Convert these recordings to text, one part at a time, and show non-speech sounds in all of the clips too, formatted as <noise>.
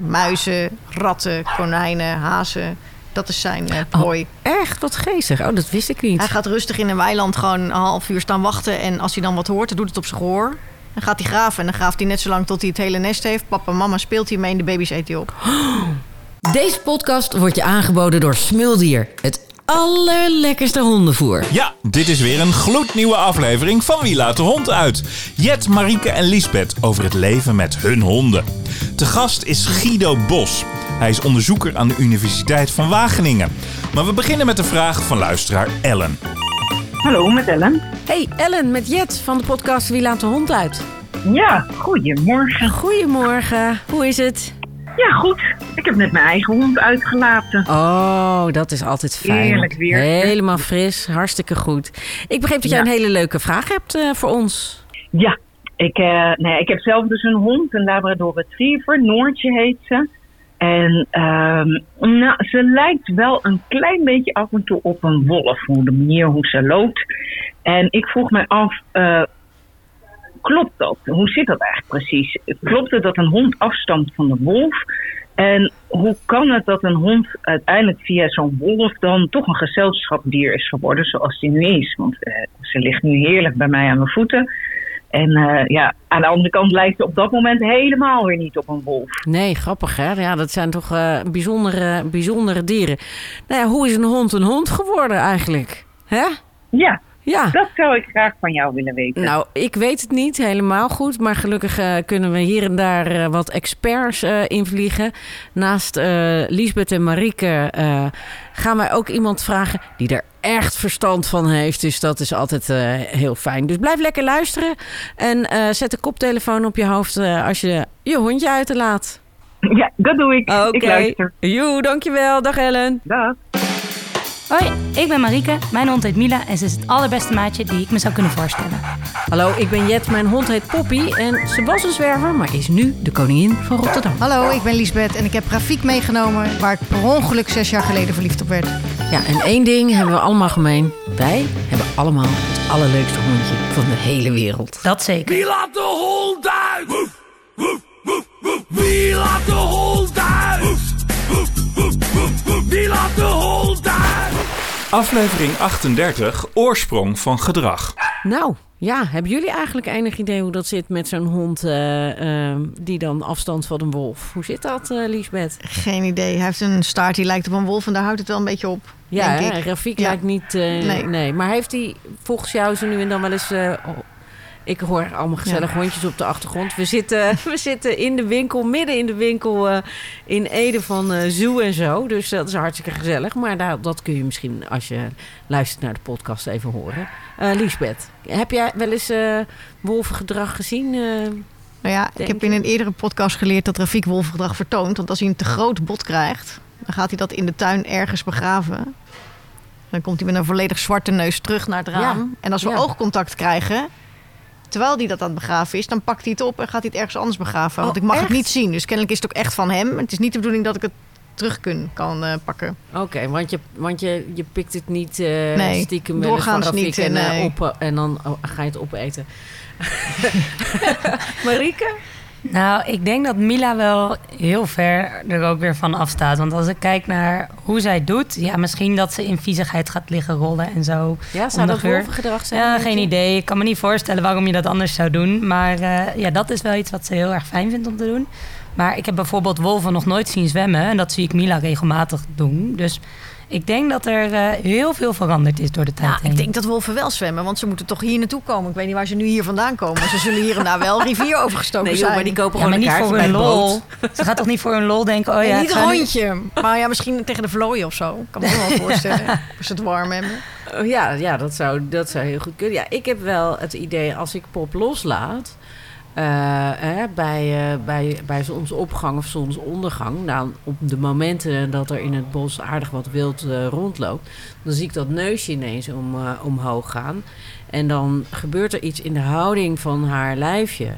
muizen, ratten, konijnen, hazen. Dat is zijn eh, prooi. Echt, wat geestig. Oh, dat wist ik niet. Hij gaat rustig in een weiland gewoon een half uur staan wachten. En als hij dan wat hoort, dan doet het op zijn gehoor. Dan gaat hij graven en dan graaft hij net zo lang tot hij het hele nest heeft. Papa en mama speelt hij mee en de baby's eet hij op. <gasps> Deze podcast wordt je aangeboden door Smuldier. Het allerlekkerste hondenvoer. Ja, dit is weer een gloednieuwe aflevering van Wie laat de hond uit? Jet, Marieke en Liesbeth over het leven met hun honden. Te gast is Guido Bos. Hij is onderzoeker aan de Universiteit van Wageningen. Maar we beginnen met de vraag van luisteraar Ellen. Hallo, met Ellen. Hey Ellen, met Jet van de podcast Wie laat de hond uit? Ja, goedemorgen. Goedemorgen, hoe is het? Ja, goed. Ik heb net mijn eigen hond uitgelaten. Oh, dat is altijd fijn. Heerlijk weer. Helemaal fris, hartstikke goed. Ik begreep dat jij Ja. een hele leuke vraag hebt eh, voor ons. Ja, ik, eh, nee, ik heb zelf dus een hond, een Labrador Retriever. Noortje heet ze. En ehm, nou, ze lijkt wel een klein beetje af en toe op een wolf, hoe de manier hoe ze loopt. En ik vroeg me af, eh, klopt dat? Hoe zit dat eigenlijk precies? Klopt het dat een hond afstamt van de wolf? En hoe kan het dat een hond uiteindelijk via zo'n wolf dan toch een gezelschapsdier is geworden zoals die nu is? Want eh, ze ligt nu heerlijk bij mij aan mijn voeten. En eh, ja, aan de andere kant lijkt ze op dat moment helemaal weer niet op een wolf. Nee, grappig hè? Ja, dat zijn toch eh, bijzondere, bijzondere dieren. Nou ja, hoe is een hond een hond geworden eigenlijk? Hè? Ja, Ja. dat zou ik graag van jou willen weten. Nou, ik weet het niet helemaal goed, maar gelukkig eh, kunnen we hier en daar eh, wat experts eh, invliegen. Naast Liesbeth en Marieke gaan wij ook iemand vragen die er echt verstand van heeft. Dus dat is altijd heel fijn. Dus blijf lekker luisteren en zet de koptelefoon op je hoofd als je je hondje uitlaat. Ja, dat doe ik. Oké. Ik luister. Joe, dankjewel. Dag Ellen. Dag. Hoi, ik ben Marieke. Mijn hond heet Mila en ze is het allerbeste maatje die ik me zou kunnen voorstellen. Hallo, ik ben Jet. Mijn hond heet Poppy en ze was een zwerver, maar is nu de koningin van Rotterdam. Hallo, ik ben Liesbeth en ik heb Rafiek meegenomen... waar ik per ongeluk zes jaar geleden verliefd op werd. Ja, en één ding hebben we allemaal gemeen. Wij hebben allemaal het allerleukste hondje van de hele wereld. Dat zeker. Wie laat de hond uit? Wie laat de hond uit? Wie laat de hond uit? Aflevering 38, oorsprong van gedrag. Nou, ja, hebben jullie eigenlijk enig idee hoe dat zit met zo'n hond eh, eh, die dan afstand van een wolf? Hoe zit dat, eh Liesbeth? Geen idee. Hij heeft een staart die lijkt op een wolf en daar houdt het wel een beetje op. Ja, denk hè, ik. Rafiek Ja. lijkt niet... eh, nee. Nee. Maar heeft hij volgens jou zo nu en dan wel eens... ik hoor allemaal gezellige hondjes op de achtergrond. We zitten, <laughs> we zitten in de winkel, midden in de winkel eh, in Ede van eh Zoo en zo. Dus dat is hartstikke gezellig. Maar daar, dat kun je misschien als je luistert naar de podcast even horen. Eh Liesbeth, heb jij wel eens wolvengedrag gezien? Nou ja, ik heb in een eerdere podcast geleerd dat Rafiek wolfgedrag vertoont. Want als hij een te groot bot krijgt, dan gaat hij dat in de tuin ergens begraven. Dan komt hij met een volledig zwarte neus terug naar het raam. Ja, En als we ja. oogcontact krijgen, terwijl hij dat aan het begraven is, dan pakt hij het op en gaat hij het ergens anders begraven. Want Oh, ik mag echt? het niet zien. Dus kennelijk is het ook echt van hem. Het is niet de bedoeling dat ik het terug kun, kan eh, pakken. Oké, want, je, want je, je pikt het niet eh Nee, stiekem doorgaans niet, en, eh, nee. op, en dan oh, ga je het opeten. <laughs> Marieke? Nou, ik denk dat Mila wel heel ver er ook weer van afstaat. Want als ik kijk naar hoe zij doet... Ja, misschien dat ze in viezigheid gaat liggen rollen en zo. Ja, zou dat wolvengedrag zijn? Ja, geen je? idee. Ik kan me niet voorstellen waarom je dat anders zou doen. Maar eh, ja, dat is wel iets wat ze heel erg fijn vindt om te doen. Maar ik heb bijvoorbeeld wolven nog nooit zien zwemmen. En dat zie ik Mila regelmatig doen. Dus ik denk dat er eh, heel veel veranderd is door de tijd Ja, heen. ik denk dat wolven wel zwemmen, want ze moeten toch hier naartoe komen. Ik weet niet waar ze nu hier vandaan komen. Ze zullen hier en daar wel rivier overgestoken Nee, joh, zijn. maar die kopen Ja, gewoon maar niet voor hun lol. Ze gaat toch niet voor hun lol denken... Oh ja, Nee, ik niet een nu- hondje. Maar ja, misschien tegen de vlooien of zo. Kan me wel <laughs> voorstellen. Als ze het warm hebben. Oh, Ja, ja dat, zou, dat zou heel goed kunnen. Ja, ik heb wel het idee als ik Pop loslaat... eh, hè, bij, eh, bij, bij zonsopgang of zonsondergang... Nou, op de momenten dat er in het bos aardig wat wild eh, rondloopt... dan zie ik dat neusje ineens om, eh, omhoog gaan. En dan gebeurt er iets in de houding van haar lijfje...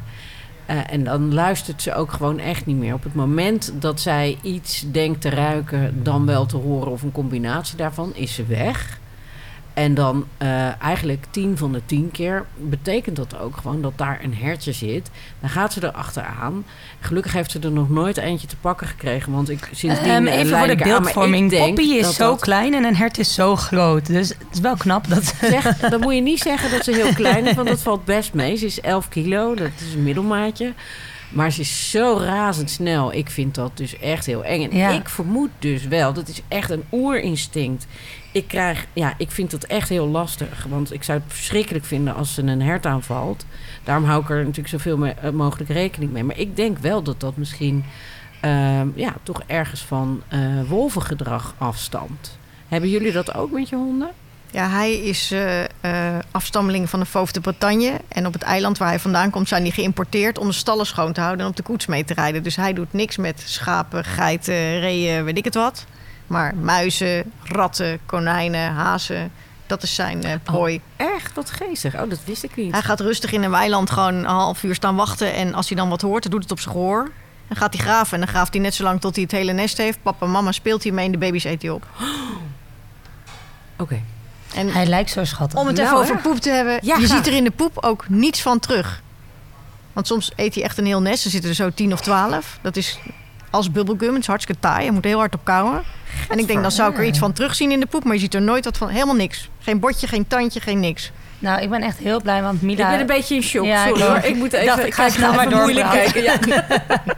Eh, en dan luistert ze ook gewoon echt niet meer. Op het moment dat zij iets denkt te ruiken, dan wel te horen of een combinatie daarvan, is ze weg. En dan eh, eigenlijk tien van de tien keer betekent dat ook gewoon dat daar een hertje zit. Dan gaat ze er achteraan. Gelukkig heeft ze er nog nooit eentje te pakken gekregen. Want ik sindsdien eh, even voor de aan, beeldvorming. denk Poppy is dat zo dat- klein en een hert is zo groot. Dus het is wel knap dat ze... Zeg, dan moet je niet zeggen dat ze heel klein is, want dat valt best mee. Ze is 11 kilo, dat is een middelmaatje. Maar ze is zo razendsnel. Ik vind dat dus echt heel eng. En Ja. ik vermoed dus wel, dat is echt een oerinstinct. Ik krijg, ja, ik vind dat echt heel lastig. Want ik zou het verschrikkelijk vinden als ze een hert aanvalt. Daarom hou ik er natuurlijk zoveel mee, eh, mogelijk rekening mee. Maar ik denk wel dat dat misschien, ehm, ja, toch ergens van eh, wolvengedrag afstamt. Hebben jullie dat ook met je honden? Ja, hij is eh, afstammeling van de Fauve de Bretagne. En op het eiland waar hij vandaan komt zijn die geïmporteerd... om de stallen schoon te houden en op de koets mee te rijden. Dus hij doet niks met schapen, geiten, reeën, weet ik het wat. Maar muizen, ratten, konijnen, hazen, dat is zijn eh, prooi. Echt? Wat geestig. Oh, dat wist ik niet. Hij gaat rustig in een weiland gewoon een half uur staan wachten. En als hij dan wat hoort, dan doet het op zijn gehoor. Dan gaat hij graven. En dan graaft hij net zo lang tot hij het hele nest heeft. Papa en mama speelt hij mee en de baby's eet hij op. <gasps> Oké. En Hij lijkt zo schattig. om het Nou, even over erg. poep te hebben. Ja. Je ziet er in de poep ook niets van terug. Want soms eet hij echt een heel nest. Er zitten er zo tien of twaalf. Dat is als bubblegum. Het is hartstikke taai. Je moet heel hard op kauwen. En ik denk, dan zou ik er iets van terugzien in de poep. Maar je ziet er nooit wat van. Helemaal niks. Geen botje, geen tandje, geen niks. Nou, ik ben echt heel blij, want Ik Mila... ben een beetje in shock. Ja, ik Sorry hoor. Ik moet Ik even... dacht, ik ga even maar moeilijk doorpraten. kijken. Ja. <laughs>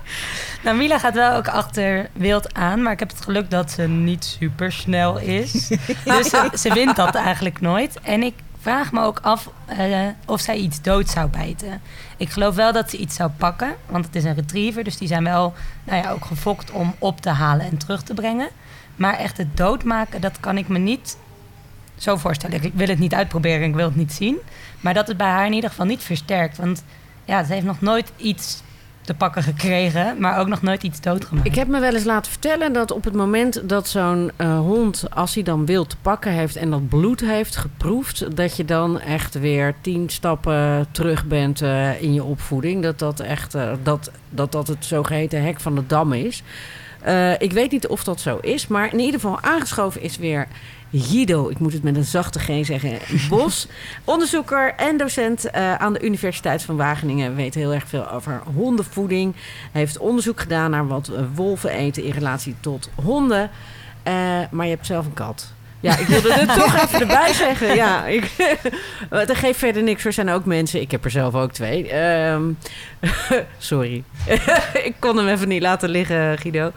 Nou, Mila gaat wel ook achter wild aan, maar ik heb het geluk dat ze niet super snel is. <laughs> dus ze, ze wint dat eigenlijk nooit. En ik vraag me ook af eh, of zij iets dood zou bijten. Ik geloof wel dat ze iets zou pakken, want het is een retriever, dus die zijn wel nou ja, ook gefokt om op te halen en terug te brengen. Maar echt het doodmaken, dat kan ik me niet zo voorstellen. Ik wil het niet uitproberen, ik wil het niet zien. Maar dat het bij haar in ieder geval niet versterkt. Want ja, ze heeft nog nooit iets te pakken gekregen, maar ook nog nooit iets doodgemaakt. Ik heb me wel eens laten vertellen dat op het moment dat zo'n eh, hond, als hij dan wild te pakken heeft en dat bloed heeft geproefd, dat je dan echt weer tien stappen terug bent eh, in je opvoeding. Dat dat echt eh, dat, dat, dat het zogeheten hek van de dam is. Ik weet niet of dat zo is, maar in ieder geval aangeschoven is weer Guido, ik moet het met een zachte G zeggen, <laughs> Bos. Onderzoeker en docent eh, aan de Universiteit van Wageningen. Weet heel erg veel over hondenvoeding. Hij heeft onderzoek gedaan naar wat eh, wolven eten in relatie tot honden. Eh, maar je hebt zelf een kat. Ja, ik wilde het <laughs> toch even erbij zeggen. Ja, ik, <laughs> dat geeft verder niks. Er zijn ook mensen. Ik heb er zelf ook twee. Ehm, <laughs> sorry. ik kon hem even niet laten liggen, Guido.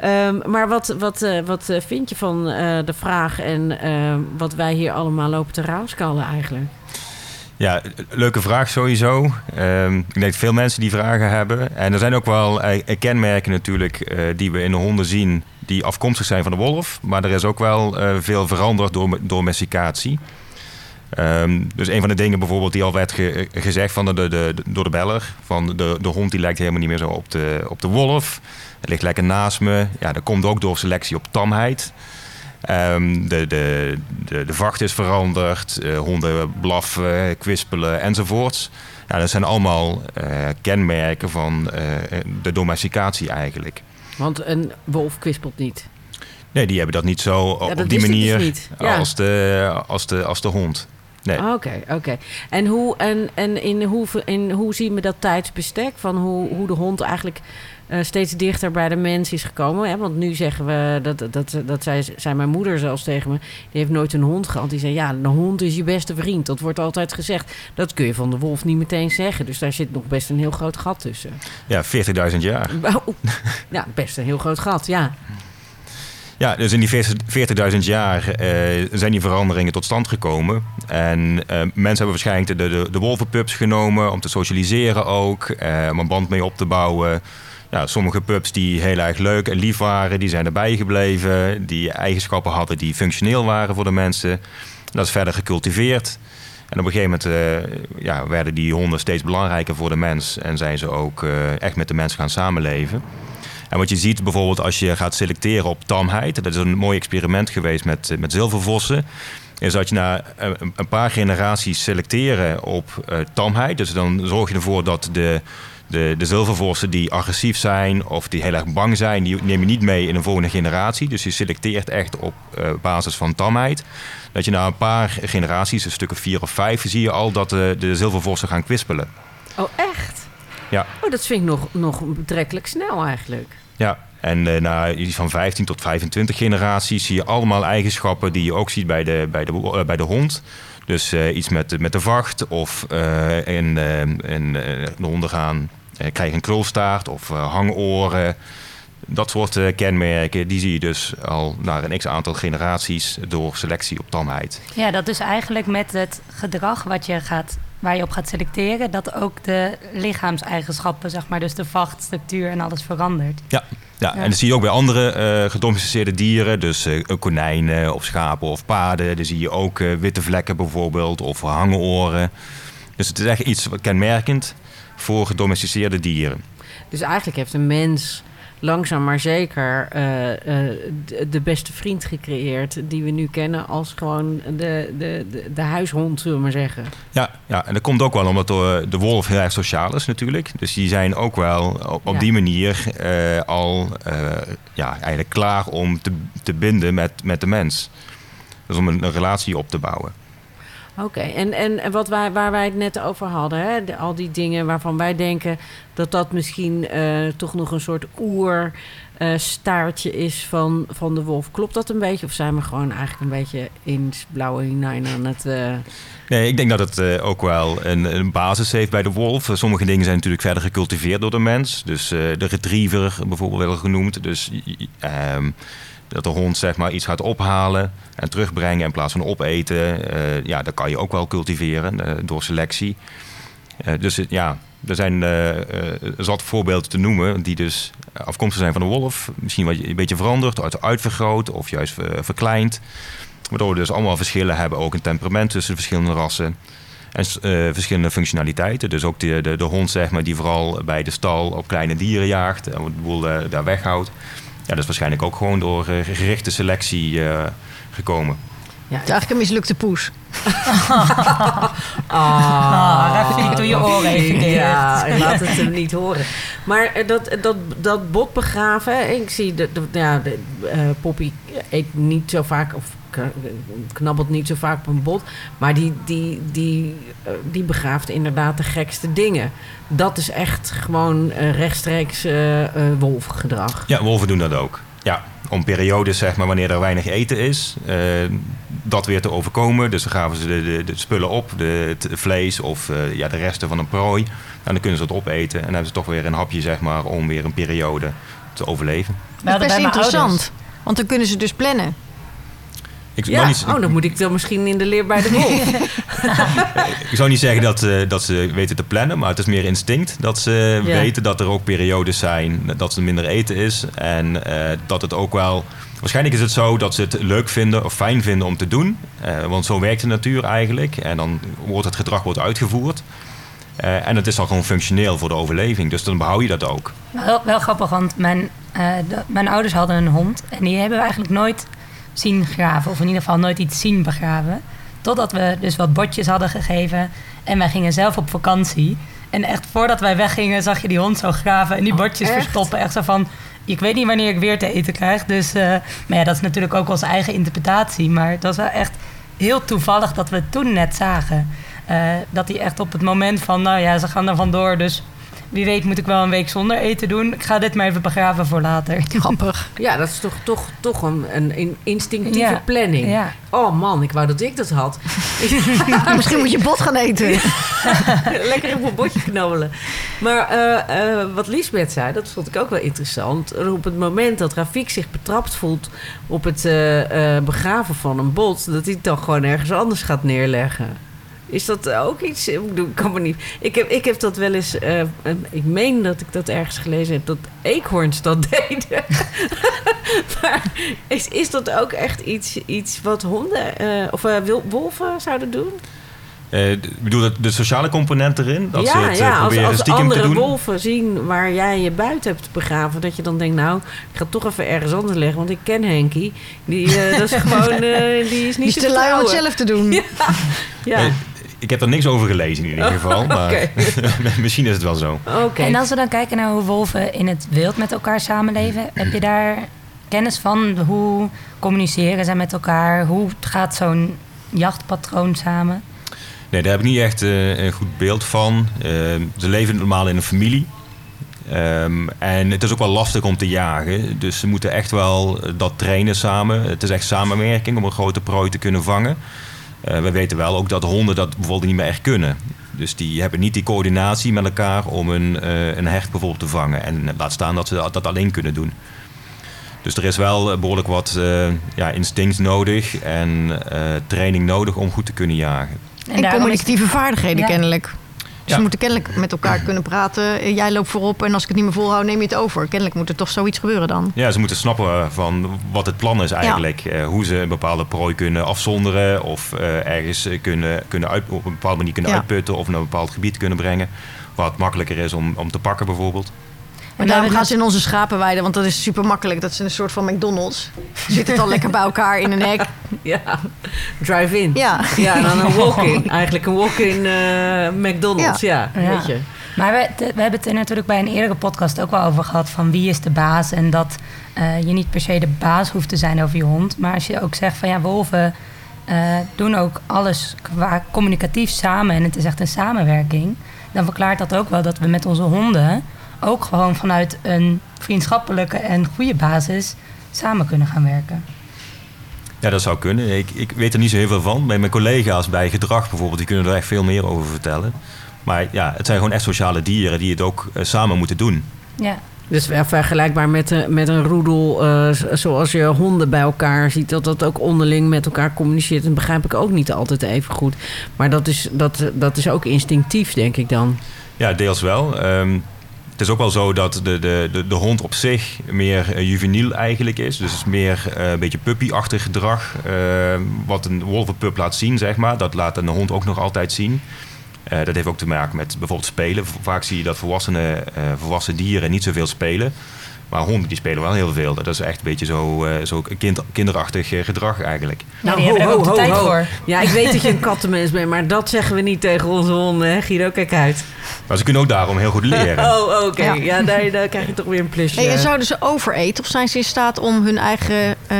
Ehm, maar wat, wat, eh, wat eh, vind je van eh, de vraag en ehm, wat wij hier allemaal lopen te raaskallen eigenlijk? Ja, leuke vraag sowieso. Ehm, ik denk dat veel mensen die vragen hebben. En er zijn ook wel eh, kenmerken natuurlijk eh, die we in de honden zien... die afkomstig zijn van de wolf. Maar er is ook wel eh, veel veranderd door domesticatie. Ehm, dus een van de dingen bijvoorbeeld die al werd ge- gezegd van de, de, de, door de beller... van de, de hond die lijkt helemaal niet meer zo op de, op de wolf. Het ligt lekker naast me. Ja, dat komt ook door selectie op tamheid... Ehm, de, de, de, de vacht is veranderd, eh, honden blaffen, kwispelen enzovoorts. Ja, dat zijn allemaal eh, kenmerken van eh, de domesticatie eigenlijk. Want een wolf kwispelt niet. Nee, die hebben dat niet zo op die dus manier. Ja. als, de, als, de, als de hond. Nee. Ah, Oké, oké. En, hoe, en, en in, hoe, in hoe zien we dat tijdsbestek? Van hoe, hoe de hond eigenlijk eh, steeds dichter bij de mens is gekomen? Hè? Want nu zeggen we, dat, dat, dat zei, zei mijn moeder zelfs tegen me... die heeft nooit een hond gehad. Die zei, ja, een hond is je beste vriend. Dat wordt altijd gezegd. Dat kun je van de wolf niet meteen zeggen. Dus daar zit nog best een heel groot gat tussen. Ja, 40.000 jaar. <laughs> Oh, ja, best een heel groot gat, ja. Ja, dus in die 40.000 jaar eh, zijn die veranderingen tot stand gekomen. En eh, mensen hebben waarschijnlijk de, de, de wolvenpups genomen om te socialiseren ook, om een band mee op te bouwen. Ja, sommige pups die heel erg leuk en lief waren, die zijn erbij gebleven. Die eigenschappen hadden die functioneel waren voor de mensen. Dat is verder gecultiveerd. En op een gegeven moment eh, ja, werden die honden steeds belangrijker voor de mens. En zijn ze ook eh, echt met de mens gaan samenleven. En wat je ziet bijvoorbeeld als je gaat selecteren op tamheid, dat is een mooi experiment geweest met, met zilvervossen, is dat je na een, een paar generaties selecteren op eh, tamheid, dus dan zorg je ervoor dat de, De, de zilvervossen die agressief zijn of die heel erg bang zijn, die neem je niet mee in een volgende generatie. Dus je selecteert echt op eh, basis van tamheid. Dat je na een paar generaties, een stuk of vier of vijf, zie je al dat de, de zilvervossen gaan kwispelen. Oh, echt? Ja. Oh, dat vind ik nog, nog betrekkelijk snel eigenlijk. Ja, en eh, na van 15 tot 25 generaties zie je allemaal eigenschappen die je ook ziet bij de, bij de, eh, bij de hond. Dus eh, iets met, de- met de vacht of in, in, de honden gaan krijgen een krulstaart of hangoren. Dat soort kenmerken, die zie je dus al na een x-aantal generaties door selectie op tamheid. Ja, dat is eigenlijk met het gedrag wat je gaat, waar je op gaat selecteren, dat ook de lichaamseigenschappen, zeg maar, dus de vacht, structuur en alles verandert. Ja, ja, en dat zie je ook bij andere eh gedomesticeerde dieren. Dus eh, konijnen of schapen of paarden. Daar zie je ook eh, witte vlekken bijvoorbeeld of hangenoren. Dus het is echt iets wat kenmerkend voor gedomesticeerde dieren. Dus eigenlijk heeft een mens langzaam maar zeker eh, eh, de, beste vriend gecreëerd... die we nu kennen als gewoon de, de, de, de huishond, zullen we maar zeggen. Ja, ja, en dat komt ook wel omdat de, de wolf heel erg sociaal is natuurlijk. Dus die zijn ook wel op, op Ja. die manier eh, al eh, ja, eigenlijk klaar om te, te binden met, met de mens. Dus om een, een relatie op te bouwen. Oké, en, en wat wij, waar wij het net over hadden, hè? al die dingen waarvan wij denken dat dat misschien eh, toch nog een soort oer eh, is van, van de wolf. Klopt dat een beetje? Of zijn we gewoon eigenlijk een beetje in blauwe hinein aan het... eh, Nee, ik denk dat het ook wel een, een basis heeft bij de wolf. Sommige dingen zijn natuurlijk verder gecultiveerd door de mens. Dus de retriever bijvoorbeeld wel genoemd. Dus ehm, dat de hond zeg maar iets gaat ophalen en terugbrengen in plaats van opeten. Eh, ja, dat kan je ook wel cultiveren eh, door selectie. Eh, dus ja, er zijn zat voorbeelden te noemen die dus afkomstig zijn van de wolf. Misschien wat een beetje veranderd, uit- uitvergroot of juist ver- verkleind. Waardoor we dus allemaal verschillen hebben, ook in temperament tussen de verschillende rassen. En verschillende functionaliteiten. Dus ook de, de, de hond, zeg maar, die vooral bij de stal op kleine dieren jaagt en de boel daar weghoudt. Ja, dat is waarschijnlijk ook gewoon door eh, gerichte selectie eh, gekomen. ja, Het is eigenlijk een mislukte poes. <laughs> Ah, Raffi, doe je oren. Ja, en laat het hem niet horen. Maar eh, dat, dat, dat bot begraven, ik zie dat de, ja, de, eh, Poppy eet niet zo vaak, of knabbelt niet zo vaak op een bot, maar die, die, die, eh, die begraaft inderdaad de gekste dingen. Dat is echt gewoon eh, rechtstreeks eh, eh, wolfgedrag. Ja, wolven doen dat ook. Ja, om periodes, zeg maar, wanneer er weinig eten is, eh, dat weer te overkomen. Dus dan gaven ze de, de, de spullen op, de, het vlees of eh, ja, de resten van een prooi. En dan kunnen ze het opeten en dan hebben ze toch weer een hapje, zeg maar, om weer een periode te overleven. We Dat is best interessant. Want dan kunnen ze dus plannen. Ik, zou Ja, niet, oh, dan moet ik dan misschien in de leer bij de <laughs> wolf. ik zou niet zeggen dat, eh, dat ze weten te plannen, maar het is meer instinct. Dat ze Ja. weten dat er ook periodes zijn dat er minder eten is. En eh, dat het ook wel... Waarschijnlijk is het zo dat ze het leuk vinden of fijn vinden om te doen. Eh, want zo werkt de natuur eigenlijk. En dan wordt het gedrag wordt uitgevoerd. Eh, en het is al gewoon functioneel voor de overleving. Dus dan behoud je dat ook. Wel, wel grappig, want mijn, eh, mijn ouders hadden een hond. En die hebben we eigenlijk nooit zien graven. Of in ieder geval nooit iets zien begraven. Totdat we dus wat botjes hadden gegeven. En wij gingen zelf op vakantie. En echt voordat wij weggingen zag je die hond zo graven. En die botjes echt? verstoppen. Echt zo van, ik weet niet wanneer ik weer te eten krijg. Dus, eh, maar ja, dat is natuurlijk ook onze eigen interpretatie. Maar het was wel echt heel toevallig dat we het toen net zagen. Eh, dat hij echt op het moment van, nou ja, ze gaan er vandoor. Dus wie weet moet ik wel een week zonder eten doen. Ik ga dit maar even begraven voor later. Grappig. <laughs> Ja, dat is toch, toch, toch een, een in- instinctieve Ja. planning. Ja. Oh man, ik wou dat ik dat had. <laughs> <laughs> Misschien moet je bot gaan eten. Lekker op een bordje knabbelen. Maar eh, eh, wat Liesbeth zei, dat vond ik ook wel interessant. Op het moment dat Rafik zich betrapt voelt op het eh, eh, begraven van een bot... dat hij het dan gewoon ergens anders gaat neerleggen. Is dat ook iets? Ik kan me niet. Ik heb, ik heb dat wel eens. eh, ik meen dat ik dat ergens gelezen heb. Dat eekhoorns dat <laughs> deden. maar is, is dat ook echt iets, iets wat honden eh, of eh, wil- wolven zouden doen? Eh, ik bedoel, de, de sociale component erin. Dat ja, ze het ja als, proberen als stiekem andere te doen. wolven zien waar jij je buiten hebt begraven, dat je dan denkt, nou, ik ga het toch even ergens anders leggen, want ik ken Henkie. Die, dat is <laughs> gewoon, eh, die is niet Die is te te lui om het zelf te doen. <laughs> Ja. Eh, ik heb er niks over gelezen in ieder geval. Maar <laughs> misschien is het wel zo. Oké. En als we dan kijken naar hoe wolven in het wild met elkaar samenleven, heb je daar kennis van? Hoe communiceren zij met elkaar? Hoe gaat zo'n jachtpatroon samen? Nee, daar heb ik niet echt eh, een goed beeld van. Eh, ze leven normaal in een familie. Ehm, en het is ook wel lastig om te jagen. Dus ze moeten echt wel eh, dat trainen samen. Het is echt samenwerking om een grote prooi te kunnen vangen. Eh, we weten wel ook dat honden dat bijvoorbeeld niet meer echt kunnen. Dus die hebben niet die coördinatie met elkaar om een, eh, een hert bijvoorbeeld te vangen. En laat staan dat ze dat, dat alleen kunnen doen. Dus er is wel eh, behoorlijk wat eh, ja, instinct nodig en eh, training nodig om goed te kunnen jagen. En, communicatieve vaardigheden Ja. kennelijk. Dus Ja. ze moeten kennelijk met elkaar kunnen praten. Eh, Jij loopt voorop en als ik het niet meer volhoud, neem je het over. Kennelijk moet er toch zoieens gebeuren dan. Ja, ze moeten snappen van wat het plan is eigenlijk. Eh, hoe ze een bepaalde prooi kunnen afzonderen of eh, ergens eh, kunnen, kunnen uit, op een bepaalde manier kunnen Ja. uitputten of naar een bepaald gebied kunnen brengen. Wat makkelijker is om, om te pakken bijvoorbeeld. En daar daarom gaan ze in onze schapenweiden, want dat is super makkelijk. Dat is een soort van McDonald's. Ze zitten het al lekker bij elkaar in een hek. <laughs> Ja, drive-in. Ja. Ja, en dan een <laughs> walk-in. Eigenlijk een walk-in eh, McDonald's, ja. Ja. Weet je. Maar we, te- we hebben het er natuurlijk bij een eerdere podcast ook wel over gehad van wie is de baas en dat eh, je niet per se de baas hoeft te zijn over je hond. Maar als je ook zegt van ja, wolven eh, doen ook alles qua communicatief samen en het is echt een samenwerking, dan verklaart dat ook wel dat we met onze honden ook gewoon vanuit een vriendschappelijke en goede basis samen kunnen gaan werken. Ja, dat zou kunnen. Ik, ik weet er niet zo heel veel van. Bij mijn collega's bij gedrag bijvoorbeeld, die kunnen er echt veel meer over vertellen. Maar ja, het zijn gewoon echt sociale dieren die het ook eh, samen moeten doen. Ja, Dus wel vergelijkbaar met, een- met een roedel, eh, zoals je honden bij elkaar ziet, dat dat ook onderling met elkaar communiceert. En begrijp ik ook niet altijd even goed. Maar dat is, dat, dat is ook instinctief, denk ik dan. Ja, deels wel. Ehm, het is ook wel zo dat de, de, de, de hond op zich meer eh, juveniel eigenlijk is. Dus is meer eh, een beetje puppyachtig gedrag. eh, wat een wolvenpup laat zien, zeg maar. Dat laat een hond ook nog altijd zien. Dat heeft ook te maken met bijvoorbeeld spelen. Vaak zie je dat volwassenen, volwassen dieren niet zoveel spelen. Maar honden die spelen wel heel veel. Dat is echt een beetje zo, eh, zo kind, kinderachtig eh, gedrag eigenlijk. nou, die hebben er ook de tijd voor. Ja, ik weet dat je een kattenmens bent, maar dat zeggen we niet tegen onze honden, hè Guido? Kijk uit. Maar ze kunnen ook daarom heel goed leren. <laughs> Oh, oké. Ja. Ja, daar, daar krijg je toch weer een plusje. Hey, en zouden ze overeten of zijn ze in staat om hun eigen eh,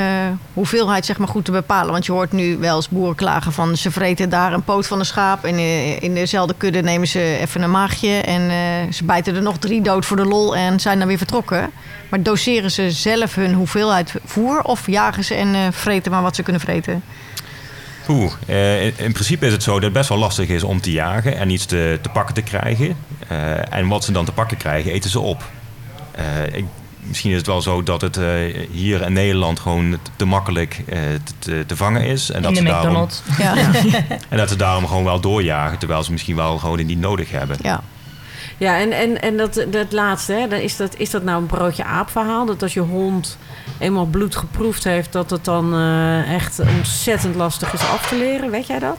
hoeveelheid zeg maar, goed te bepalen? Want je hoort nu wel eens boeren klagen van ze vreten daar een poot van een schaap. En eh, in dezelfde kudde nemen ze even een maagje. En eh, ze bijten er nog drie dood voor de lol en zijn dan weer vertrokken. Maar doseren ze zelf hun hoeveelheid voer of jagen ze en eh, vreten maar wat ze kunnen vreten? Oeh, eh, in, in principe is het zo dat het best wel lastig is om te jagen en iets te, te pakken te krijgen. Eh, en wat ze dan te pakken krijgen, eten ze op. Eh, ik, misschien is het wel zo dat het eh, hier in Nederland gewoon te, makkelijk eh, te, te, te vangen is. En In dat, de ze daarom, McDonald's. Ja, <laughs> en dat ze daarom gewoon wel doorjagen, terwijl ze misschien wel gewoon niet nodig hebben. ja. Ja, en, en, en dat, dat laatste, hè, dan is, dat, is dat nou een broodje aap verhaal? Dat als je hond eenmaal bloed geproefd heeft, dat het dan eh, echt ontzettend lastig is af te leren? Weet jij dat?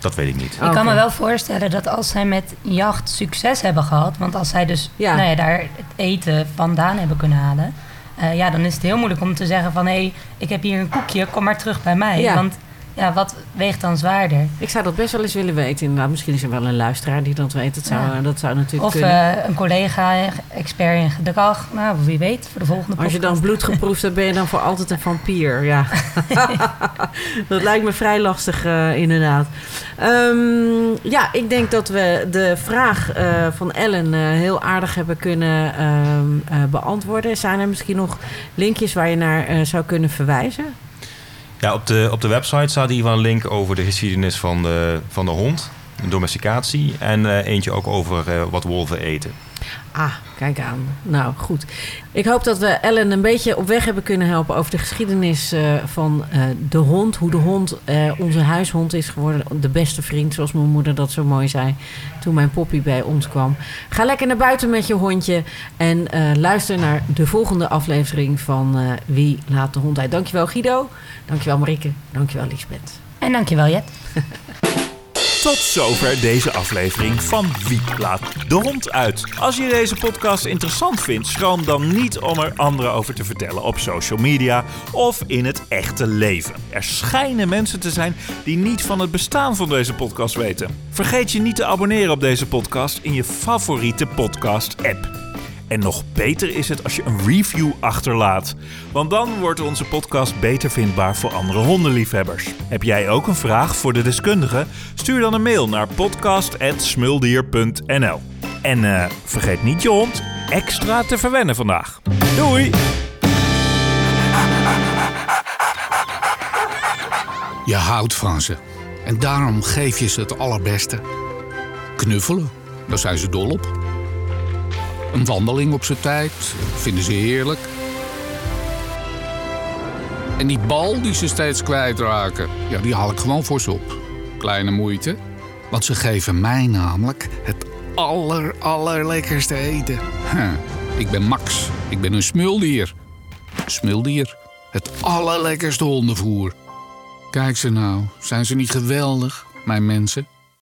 Dat weet ik niet. Ik kan me wel voorstellen dat als zij met jacht succes hebben gehad, want als zij dus Ja. Nou ja, daar het eten vandaan hebben kunnen halen, eh, ja, dan is het heel moeilijk om te zeggen van hé, hey, ik heb hier een koekje, kom maar terug bij mij. Ja. Want ja, wat weegt dan zwaarder? Ik zou dat best wel eens willen weten. Inderdaad, misschien is er wel een luisteraar die dat weet. Dat zou, Ja. dat zou natuurlijk Of kunnen. eh, een collega, expert in gedrag, nou wie weet, voor de volgende Als je dan podcast. bloed geproefd hebt, ben je dan voor altijd een vampier. Ja. <laughs> dat lijkt me vrij lastig, eh, inderdaad. Ehm, ja, ik denk dat we de vraag eh, van Ellen heel aardig hebben kunnen ehm, eh, beantwoorden. Zijn er misschien nog linkjes waar je naar zou kunnen verwijzen? Ja, op de, op de website staat hier wel een link over de geschiedenis van de, van de hond, domesticatie. En eh, eentje ook over eh, wat wolven eten. Ah, kijk aan. Nou, goed. Ik hoop dat we Ellen een beetje op weg hebben kunnen helpen over de geschiedenis eh, van eh, de hond. Hoe de hond eh, onze huishond is geworden. De beste vriend, zoals mijn moeder dat zo mooi zei toen mijn poppy bij ons kwam. Ga lekker naar buiten met je hondje en luister naar de volgende aflevering van Wie laat de hond uit. Dankjewel Guido, dankjewel Marieke, dankjewel Lisbeth. En dankjewel Jet. Tot zover deze aflevering van Wie laat de hond uit. Als je deze podcast interessant vindt, schroom dan niet om er anderen over te vertellen op social media of in het echte leven. Er schijnen mensen te zijn die niet van het bestaan van deze podcast weten. Vergeet je niet te abonneren op deze podcast in je favoriete podcast-app. En nog beter is het als je een review achterlaat. Want dan wordt onze podcast beter vindbaar voor andere hondenliefhebbers. Heb jij ook een vraag voor de deskundige? Stuur dan een mail naar podcast.smuldier.nl En eh, vergeet niet je hond extra te verwennen vandaag. Doei! Je houdt van ze. En daarom geef je ze het allerbeste. Knuffelen, daar zijn ze dol op. Een wandeling op zijn tijd, vinden ze heerlijk. En die bal die ze steeds kwijtraken, ja, die haal ik gewoon voor ze op. Kleine moeite, want ze geven mij namelijk het aller, allerlekkerste eten. Huh. Ik ben Max, ik ben een smuldier. Smuldier, het allerlekkerste hondenvoer. Kijk ze nou, zijn ze niet geweldig, mijn mensen?